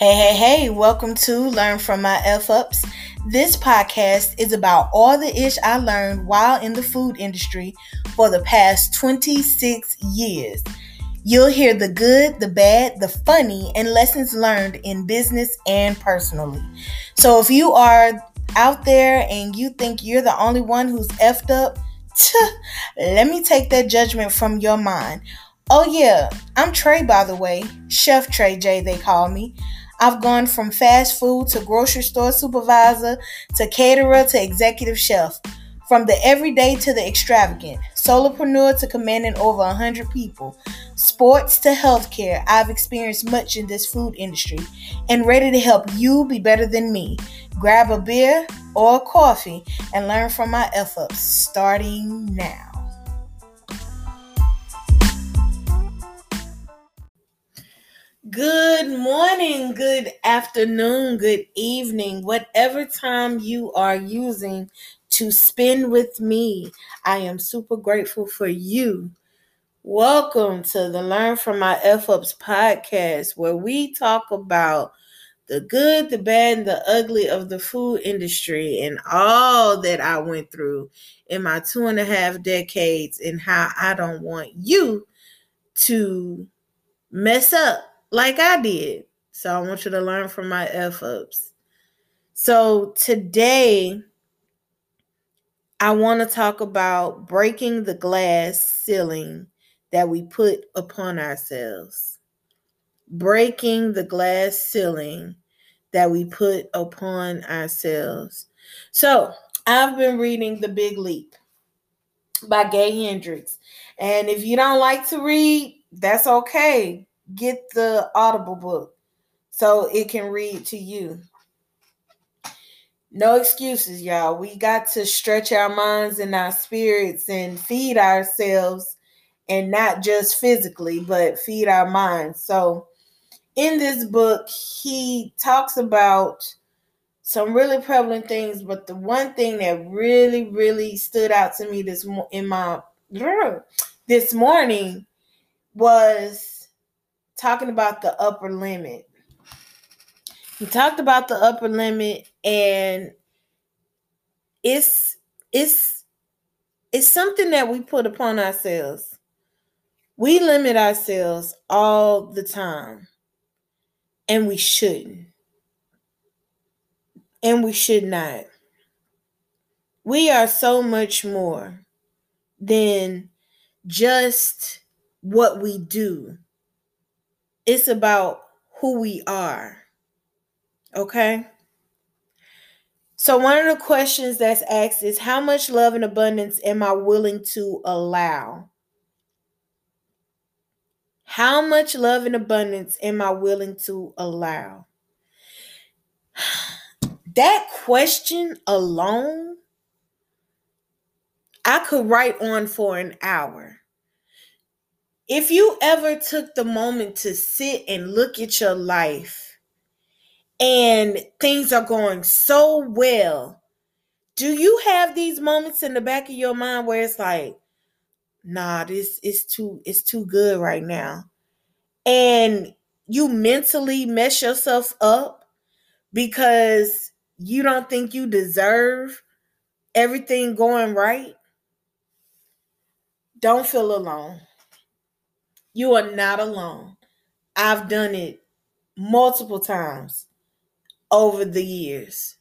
Hey, hey, hey, welcome to Learn from My F Ups. This podcast is about all the ish I learned while in the food industry for the past 26 years. You'll hear the good, the bad, the funny, and lessons learned in business and personally. So if you are out there and you think you're the only one who's effed up, let me take that judgment from your mind. Oh, yeah, I'm Trey, by the way. Chef Trey J, they call me. I've gone from fast food to grocery store supervisor to caterer to executive chef. From the everyday to the extravagant, solopreneur to commanding over 100 people, sports to healthcare, I've experienced much in this food industry and ready to help you be better than me. Grab a beer or a coffee and learn from my ups starting now. Good morning, good afternoon, good evening, whatever time you are using to spend with me. I am super grateful for you. Welcome to the Learn from My F Ups podcast, where we talk about the good, the bad, and the ugly of the food industry and all that I went through in my two and a half decades and how I don't want you to mess up like I did. So I want you to learn from my F ups. So today, I want to talk about breaking the glass ceiling that we put upon ourselves. Breaking the glass ceiling that we put upon ourselves. So I've been reading The Big Leap by Gay Hendricks. And if you don't like to read, that's okay get the Audible book so it can read to you. No excuses, y'all. We got to stretch our minds and our spirits and feed ourselves and not just physically, but feed our minds. So, in this book, he talks about some really prevalent things, but the one thing that really, really stood out to me this in my this morning was talking about the upper limit. He talked about the upper limit and it's it's it's something that we put upon ourselves. We limit ourselves all the time. And we shouldn't. And we should not. We are so much more than just what we do it's about who we are. Okay? So, one of the questions that's asked is How much love and abundance am I willing to allow? How much love and abundance am I willing to allow? That question alone, I could write on for an hour if you ever took the moment to sit and look at your life and things are going so well, do you have these moments in the back of your mind where it's like, nah, this is too it's too good right now. And you mentally mess yourself up because you don't think you deserve everything going right. Don't feel alone. You are not alone. I've done it multiple times over the years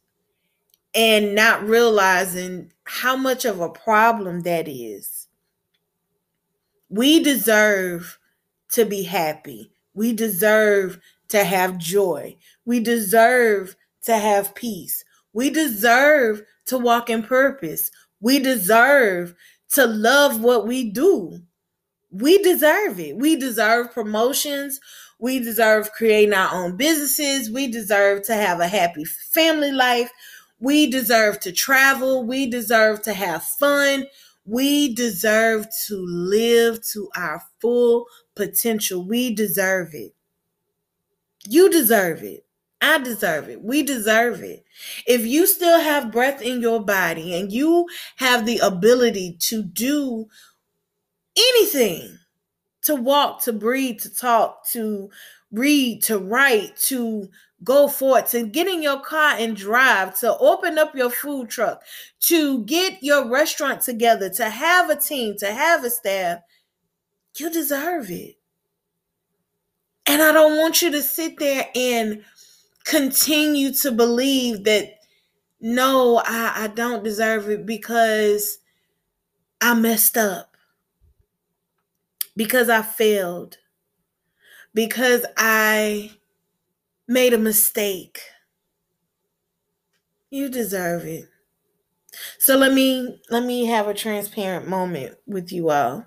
and not realizing how much of a problem that is. We deserve to be happy. We deserve to have joy. We deserve to have peace. We deserve to walk in purpose. We deserve to love what we do we deserve it. We deserve promotions. We deserve creating our own businesses. We deserve to have a happy family life. We deserve to travel. We deserve to have fun. We deserve to live to our full potential. We deserve it. You deserve it. I deserve it. We deserve it. If you still have breath in your body and you have the ability to do anything to walk, to breathe, to talk, to read, to write, to go forward, to get in your car and drive, to open up your food truck, to get your restaurant together, to have a team, to have a staff, you deserve it. And I don't want you to sit there and continue to believe that no, I, I don't deserve it because I messed up, because I failed, because I made a mistake. You deserve it. So let me let me have a transparent moment with you all.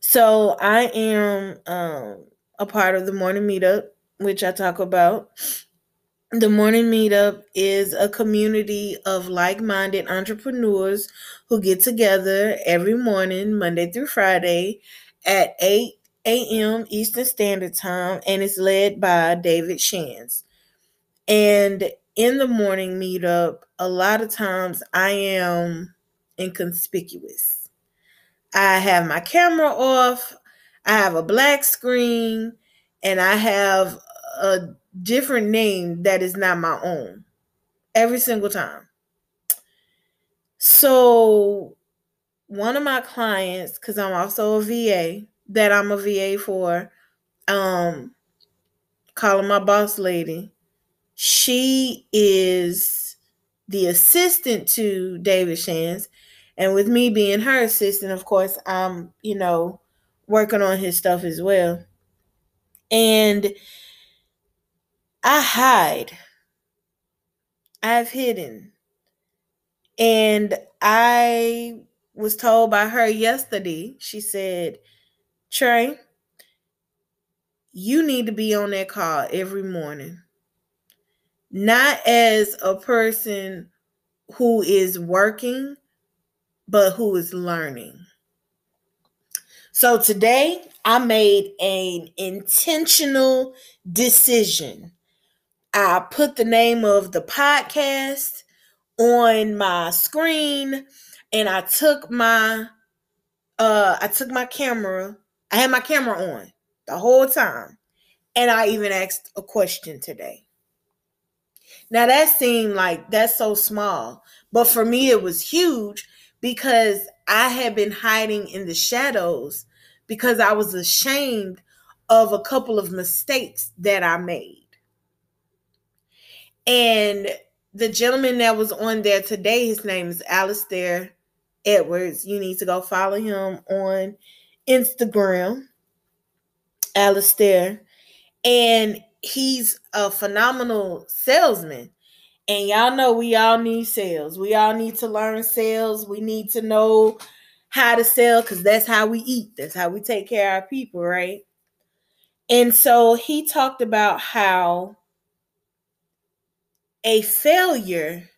So I am um, a part of the morning meetup, which I talk about. The morning meetup is a community of like minded entrepreneurs who get together every morning, Monday through Friday, at 8 a.m. Eastern Standard Time, and it's led by David Shands. And in the morning meetup, a lot of times I am inconspicuous. I have my camera off, I have a black screen, and I have a different name that is not my own every single time. So, one of my clients, because I'm also a VA, that I'm a VA for, um, calling my boss lady. She is the assistant to David Shands. And with me being her assistant, of course, I'm, you know, working on his stuff as well. And I hide. I've hidden. And I was told by her yesterday, she said, Trey, you need to be on that call every morning. Not as a person who is working, but who is learning. So today I made an intentional decision. I put the name of the podcast on my screen and I took my uh I took my camera I had my camera on the whole time. And I even asked a question today. Now that seemed like that's so small, but for me it was huge because I had been hiding in the shadows because I was ashamed of a couple of mistakes that I made. And the gentleman that was on there today, his name is Alistair Edwards. You need to go follow him on Instagram, Alistair, and he's a phenomenal salesman. And y'all know we all need sales. We all need to learn sales. We need to know how to sell because that's how we eat. That's how we take care of our people, right? And so he talked about how a failure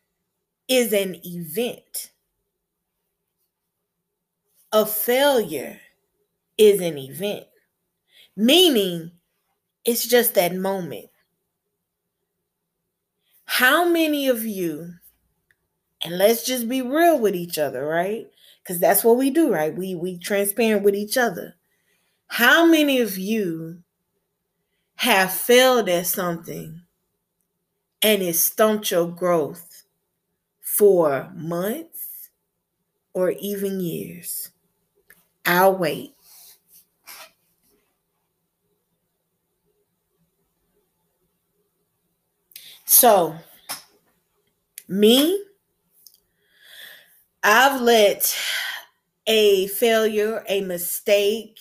is an event. A failure is an event, meaning it's just that moment. How many of you, and let's just be real with each other, right? Because that's what we do, right? We we transparent with each other. How many of you have failed at something and it stumped your growth for months or even years? I'll wait. So, me, I've let a failure, a mistake,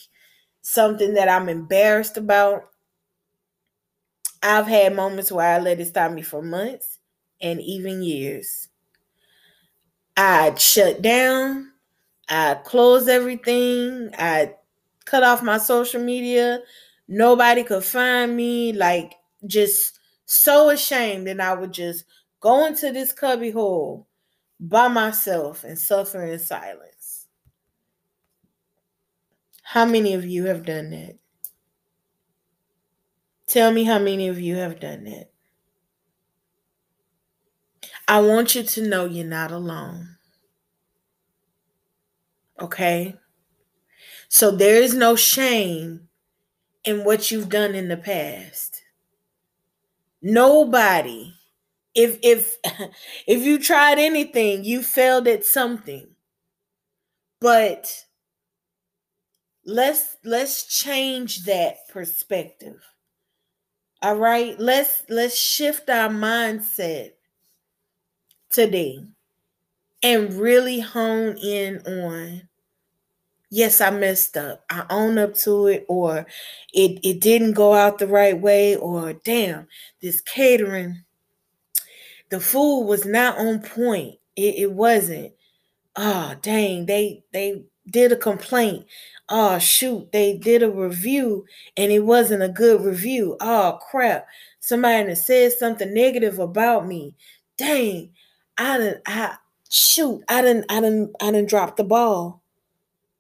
something that I'm embarrassed about. I've had moments where I let it stop me for months and even years. I'd shut down, I'd close everything, I'd cut off my social media. Nobody could find me, like just so ashamed and I would just go into this cubby hole by myself and suffer in silence. How many of you have done that? Tell me how many of you have done that. I want you to know you're not alone. Okay? So there is no shame in what you've done in the past. Nobody. If if if you tried anything, you failed at something. But let's let's change that perspective. All right? Let's let's shift our mindset today and really hone in on yes, I messed up. I own up to it, or it, it didn't go out the right way, or damn, this catering, the food was not on point. It, it wasn't. Oh, dang, they they did a complaint. Oh shoot, they did a review and it wasn't a good review. Oh crap. Somebody that said something negative about me. Dang, I didn't I shoot, I didn't I didn't I didn't drop the ball.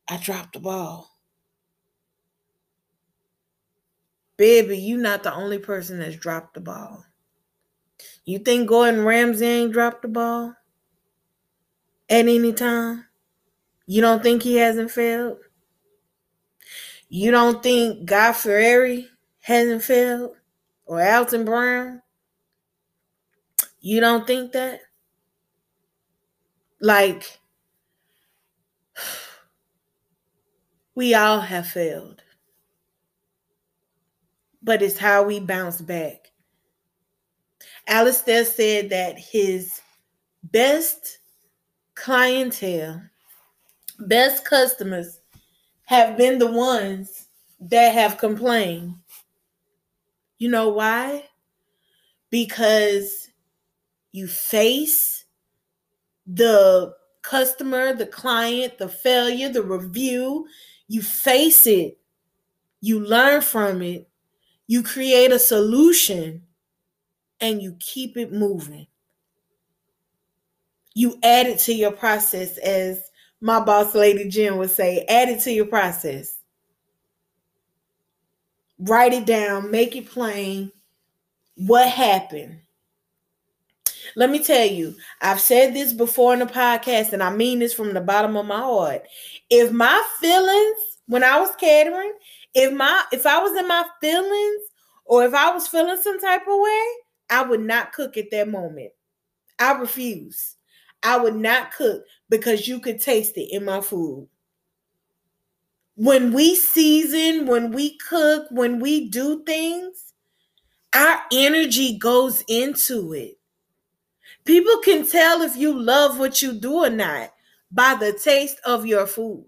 I dropped the ball. Baby, you not the only person that's dropped the ball. You think Gordon Ramsay ain't dropped the ball at any time? You don't think he hasn't failed? You don't think Guy Fieri hasn't failed? Or Alton Brown? You don't think that? Like, We all have failed. But it's how we bounce back. Alistair said that his best clientele, best customers have been the ones that have complained. You know why? Because you face the customer, the client, the failure, the review, you face it, you learn from it, you create a solution, and you keep it moving. You add it to your process, as my boss lady Jen would say, add it to your process. Write it down, make it plain. What happened? Let me tell you, I've said this before in the podcast, and I mean this from the bottom of my heart. If my feelings when I was catering, if my if I was in my feelings or if I was feeling some type of way, I would not cook at that moment. I refuse. I would not cook because you could taste it in my food. When we season, when we cook, when we do things, our energy goes into it. People can tell if you love what you do or not by the taste of your food.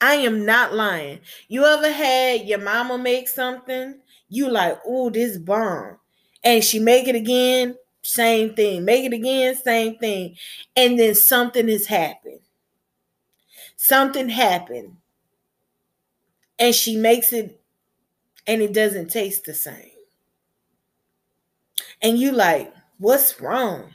I am not lying. You ever had your mama make something? You like, oh, this bomb. And she make it again, same thing. Make it again, same thing. And then something has happened. Something happened. And she makes it and it doesn't taste the same. And you like, what's wrong?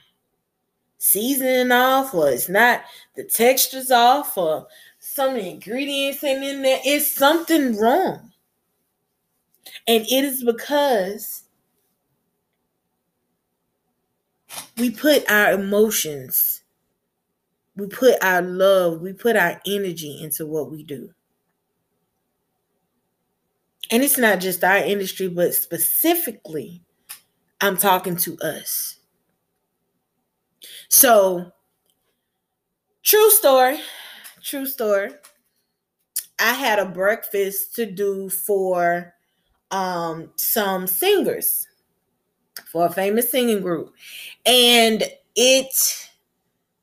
Seasoning off, or it's not the texture's off, or some ingredients ain't in there. It's something wrong. And it is because we put our emotions, we put our love, we put our energy into what we do. And it's not just our industry, but specifically I'm talking to us. So, true story, true story. I had a breakfast to do for um, some singers for a famous singing group. And it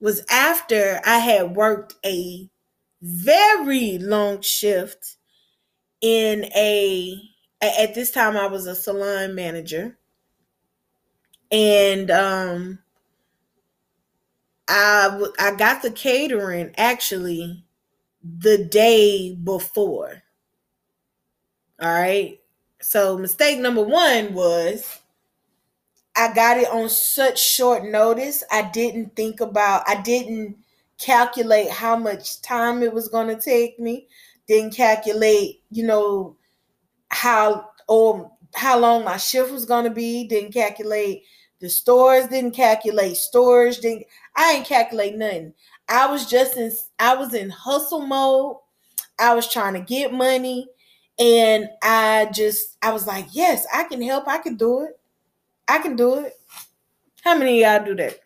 was after I had worked a very long shift in a at this time I was a salon manager and um I I got the catering actually the day before. All right. So mistake number 1 was I got it on such short notice. I didn't think about I didn't calculate how much time it was going to take me. Didn't calculate, you know, how or how long my shift was going to be. Didn't calculate the stores didn't calculate storage. Didn't I ain't calculate nothing. I was just in I was in hustle mode. I was trying to get money And I just, I was like, yes, I can help. I can do it. I can do it. How many y'all do that?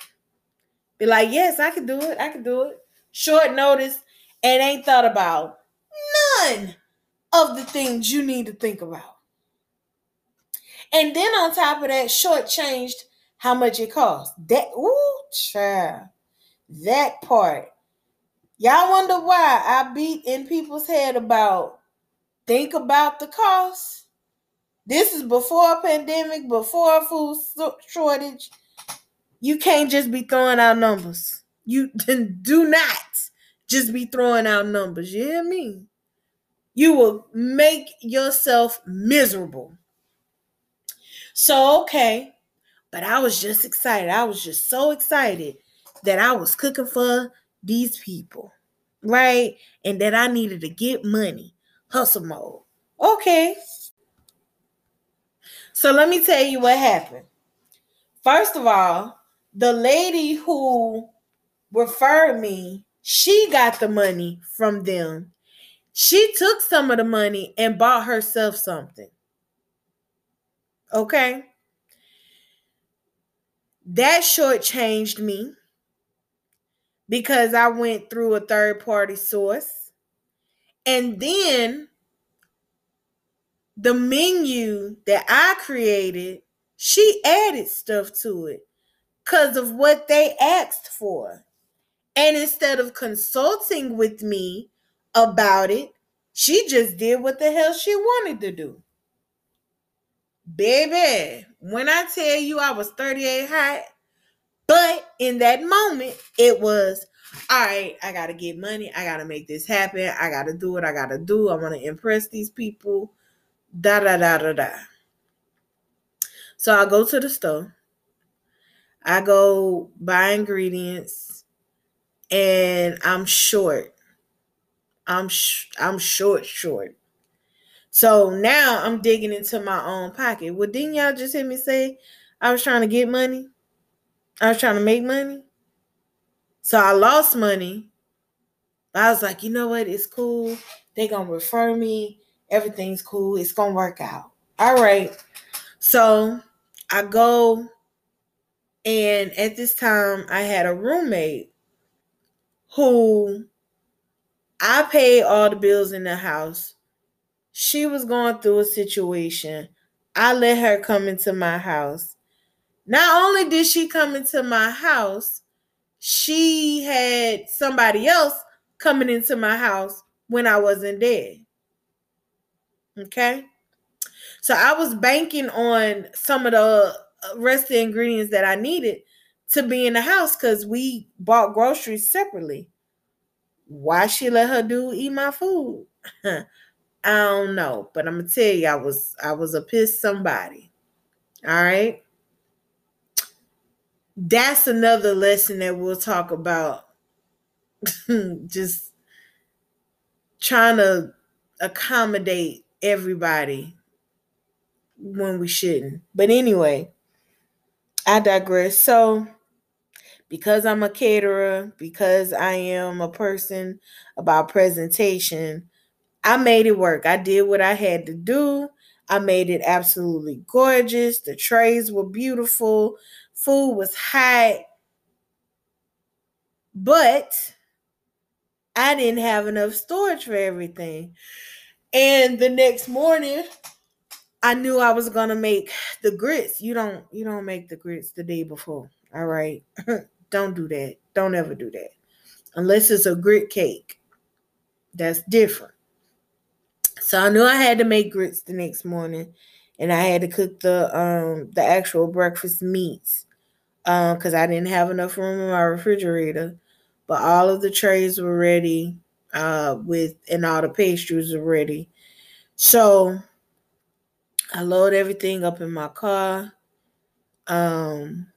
Be like, yes, I can do it. I can do it. Short notice and ain't thought about none of the things you need to think about. And then on top of that, shortchanged how much it costs. That ooh, child. That part. Y'all wonder why I beat in people's head about think about the cost. This is before a pandemic, before food shortage. You can't just be throwing out numbers. You do not just be throwing out numbers. You hear me? You will make yourself miserable. So, okay. But I was just excited. I was just so excited that I was cooking for these people, right? And that I needed to get money. Hustle mode. Okay. So let me tell you what happened. First of all, the lady who referred me, she got the money from them. She took some of the money and bought herself something. Okay. That shortchanged me because I went through a third party source. And then the menu that I created, she added stuff to it because of what they asked for. And instead of consulting with me about it, she just did what the hell she wanted to do. Baby, when I tell you I was 38 hot, but in that moment, it was all right, I gotta get money, I gotta make this happen, I gotta do what I gotta do, I wanna impress these people, da da da da da. So I go to the store, I go buy ingredients, and I'm short. I'm sh- I'm short, short. So now I'm digging into my own pocket. Well, didn't y'all just hear me say I was trying to get money? I was trying to make money. So I lost money. I was like, you know what? It's cool. They gonna refer me. Everything's cool. It's gonna work out. All right. So I go, and at this time I had a roommate who I paid all the bills in the house she was going through a situation. I let her come into my house. Not only did she come into my house, she had somebody else coming into my house when I wasn't there. Okay. So I was banking on some of the uh, rest of the ingredients that I needed to be in the house because we bought groceries separately. Why she let her do eat my food? I don't know, but I'm gonna tell you, I was I was a pissed somebody. All right. That's another lesson that we'll talk about. Just trying to accommodate everybody when we shouldn't. But anyway, I digress. So, because I'm a caterer, because I am a person about presentation, I made it work. I did what I had to do. I made it absolutely gorgeous. The trays were beautiful. Food was hot. But I didn't have enough storage for everything. And the next morning, I knew I was gonna make the grits. You don't you don't make the grits the day before. All right. don't do that. Don't ever do that. Unless it's a grit cake. That's different. So I knew I had to make grits the next morning, and I had to cook the um the actual breakfast meats um because I didn't have enough room in my refrigerator. But all of the trays were ready, uh, with and all the pastries were ready. So I load everything up in my car. Um,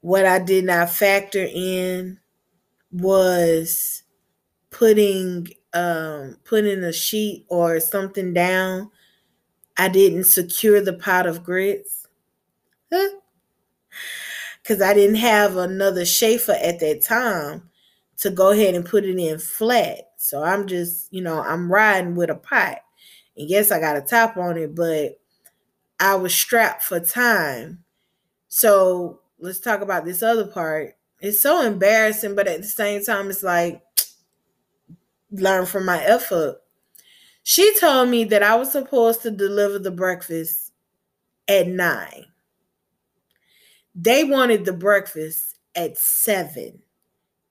what I did not factor in was putting um putting a sheet or something down, I didn't secure the pot of grits. Because I didn't have another chafer at that time to go ahead and put it in flat. So I'm just, you know, I'm riding with a pot. And yes, I got a top on it, but I was strapped for time. So let's talk about this other part. It's so embarrassing, but at the same time, it's like learn from my effort. She told me that I was supposed to deliver the breakfast at nine. They wanted the breakfast at seven.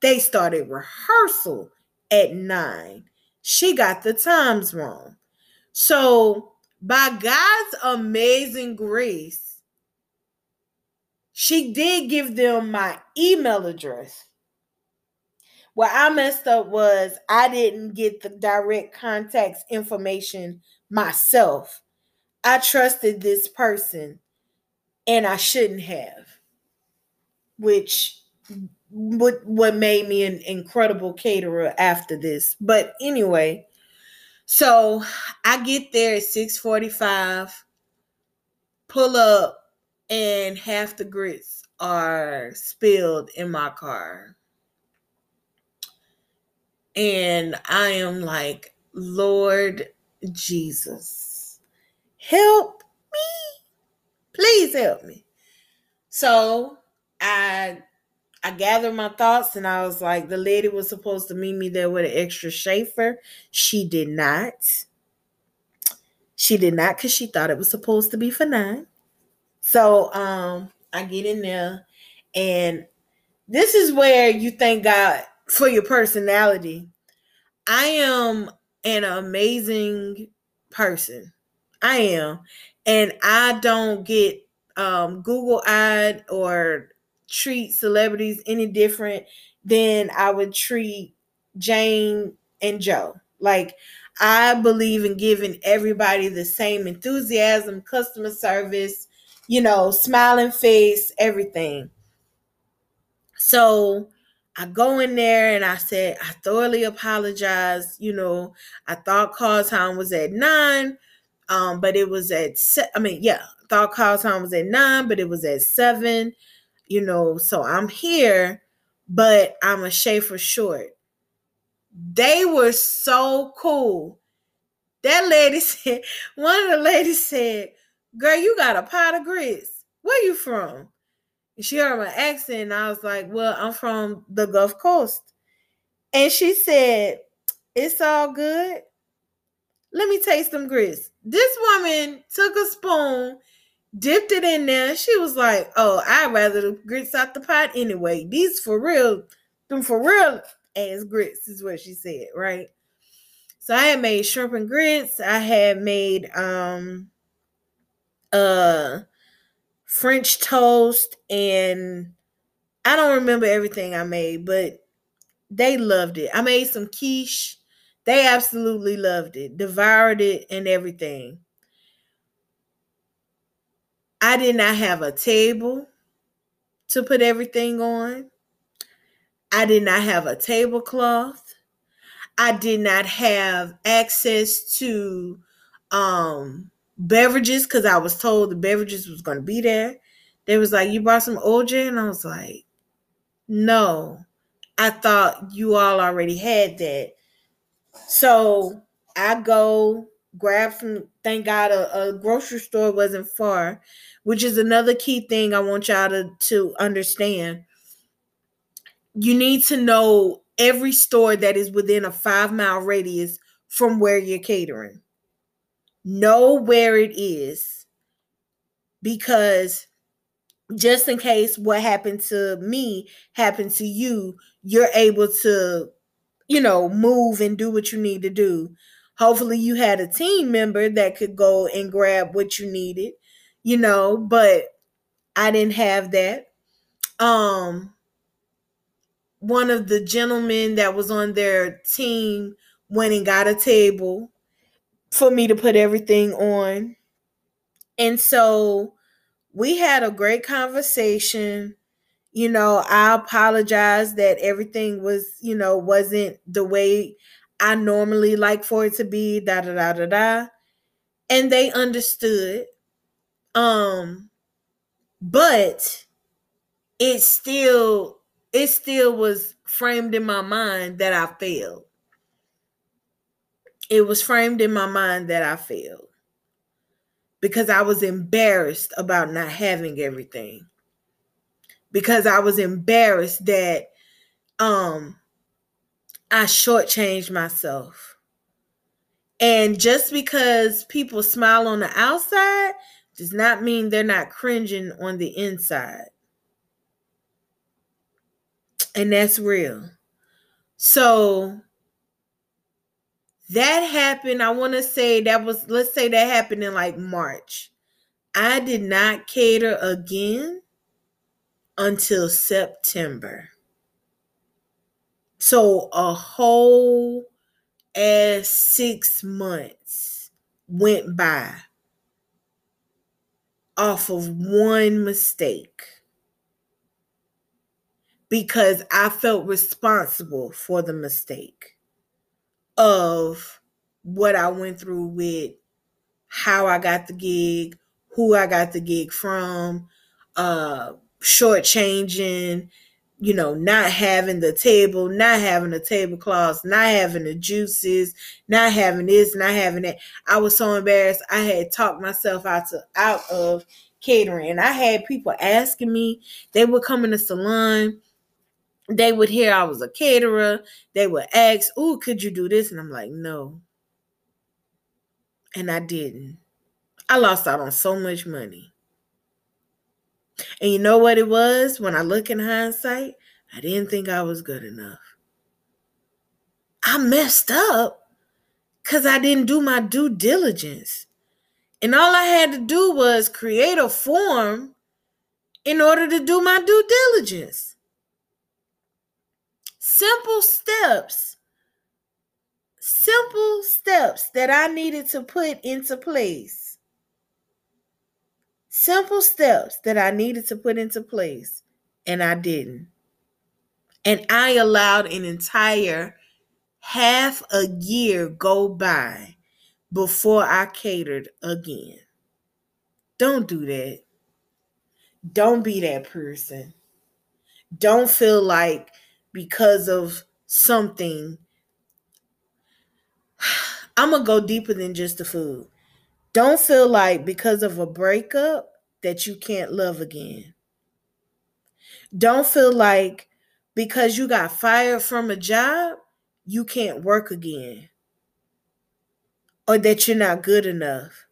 They started rehearsal at nine. She got the times wrong. So, by God's amazing grace, she did give them my email address. What I messed up was I didn't get the direct contacts information myself. I trusted this person and I shouldn't have, which what what made me an incredible caterer after this. But anyway, so I get there at 6:45, pull up, and half the grits are spilled in my car. And I am like, Lord Jesus, help me. Please help me. So I I gathered my thoughts and I was like, the lady was supposed to meet me there with an extra chafer. She did not. She did not because she thought it was supposed to be for nine. So um I get in there and this is where you thank God for your personality. I am an amazing person. I am. And I don't get um, Google eyed or treat celebrities any different than I would treat Jane and Joe. Like, I believe in giving everybody the same enthusiasm, customer service, you know, smiling face, everything. So I go in there and I said, I thoroughly apologize. You know, I thought call time was at nine, um, but it was at, se- I mean, yeah, thought call time was at nine, but it was at seven, you know, so I'm here, but I'm a chafer short. They were so cool. That lady said, one of the ladies said, Girl, you got a pot of grits. Where you from? she heard my accent, and I was like, Well, I'm from the Gulf Coast. And she said, It's all good. Let me taste them grits. This woman took a spoon, dipped it in there. She was like, Oh, I'd rather the grits out the pot anyway. These for real, them for real ass grits, is what she said, right? So I had made shrimp and grits. I had made um uh French toast, and I don't remember everything I made, but they loved it. I made some quiche. They absolutely loved it, devoured it, and everything. I did not have a table to put everything on. I did not have a tablecloth. I did not have access to um beverages because I was told the beverages was going to be there. They was like, "You brought some OJ," and I was like, "No, I thought you all already had that." So I go grab some Thank God a, a grocery store wasn't far, which is another key thing I want y'all to to understand. You need to know every store that is within a five mile radius from where you're catering know where it is because just in case what happened to me happened to you, you're able to, you know, move and do what you need to do. Hopefully, you had a team member that could go and grab what you needed, you know, but I didn't have that. Um, one of the gentlemen that was on their team went and got a table for me to put everything on. And so we had a great conversation. You know, I apologize that everything was, you know, wasn't the way I normally like for it to be, da da da da da. And they understood. Um, but it still it still was framed in my mind that I failed. It was framed in my mind that I failed because I was embarrassed about not having everything. Because I was embarrassed that um I shortchanged myself. And just because people smile on the outside does not mean they're not cringing on the inside. And that's real. So that happened. I want to say that was, let's say that happened in like March. I did not cater again until September. So a whole ass six months went by off of one mistake. Because I felt responsible for the mistake of what I went through with how I got the gig, who I got the gig from, uh, shortchanging, you know, not having the table, not having the tablecloths, not having the juices, not having this, not having that. I was so embarrassed. I had talked myself out to out of catering. And I had people asking me, they would come in the salon, they would hear I was a caterer, they would ask, Oh, could you do this? And I'm like, no. And I didn't. I lost out on so much money. And you know what it was? When I look in hindsight, I didn't think I was good enough. I messed up because I didn't do my due diligence. And all I had to do was create a form in order to do my due diligence. Simple steps. Simple steps that I needed to put into place simple steps that I needed to put into place, and I didn't. And I allowed an entire half a year go by before I catered again. Don't do that. Don't be that person. Don't feel like because of something, I'm going to go deeper than just the food. Don't feel like because of a breakup that you can't love again. Don't feel like because you got fired from a job, you can't work again or that you're not good enough.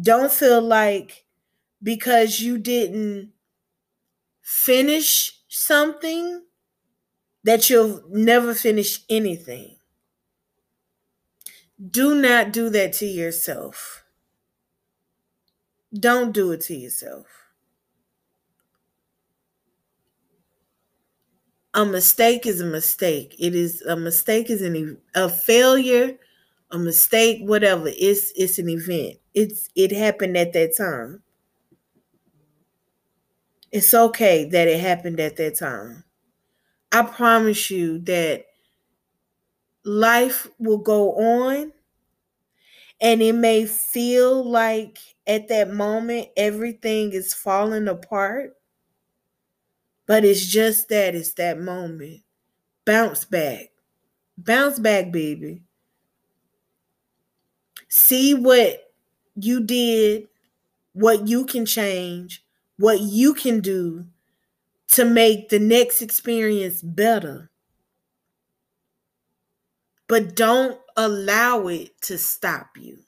Don't feel like because you didn't finish something that you'll never finish anything. Do not do that to yourself. Don't do it to yourself. A mistake is a mistake. It is a mistake is an a failure, a mistake, whatever. It's it's an event. It's it happened at that time. It's okay that it happened at that time. I promise you that life will go on and it may feel like at that moment everything is falling apart but it's just that it's that moment. Bounce back. Bounce back baby. See what you did what you can change what you can do to make the next experience better but don't allow it to stop you.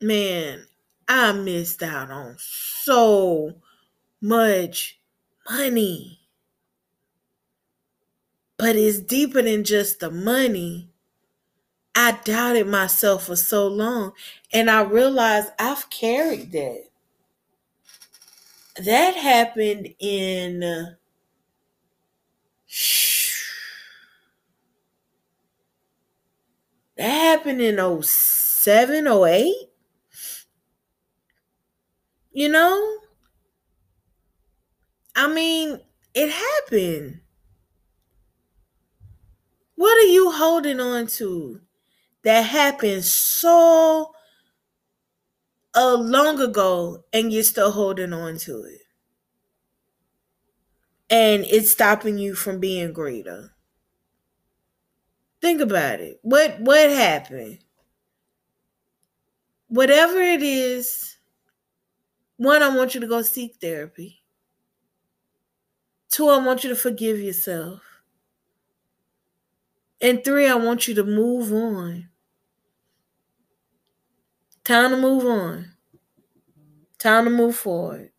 Man, I missed out on so much money. But it's deeper than just the money. I doubted myself for so long, and I realized I've carried that. That happened in That happened in 07, 08. You know? I mean, it happened. What are you holding on to that happened so uh, long ago and you're still holding on to it? and it's stopping you from being greater. Think about it. What what happened? Whatever it is, one, I want you to go seek therapy. Two, I want you to forgive yourself. And three, I want you to move on. Time to move on. Time to move forward.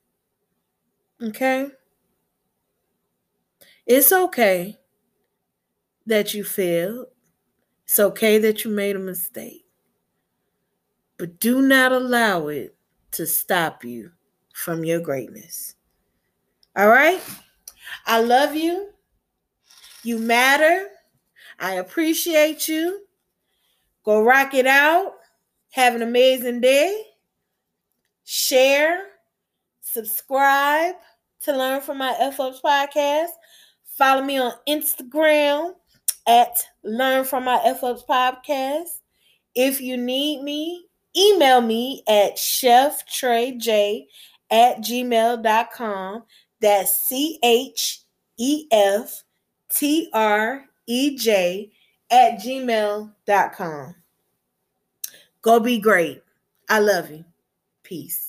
Okay? It's okay that you failed. It's okay that you made a mistake. But do not allow it to stop you from your greatness. All right? I love you. You matter. I appreciate you. Go rock it out. Have an amazing day. Share, subscribe to learn from my F Ups podcast. Follow me on Instagram at Learn from My F Ups podcast. If you need me, email me at cheftreyj at gmail.com. That's C H E F T R E J at gmail.com. Go be great. I love you. Peace.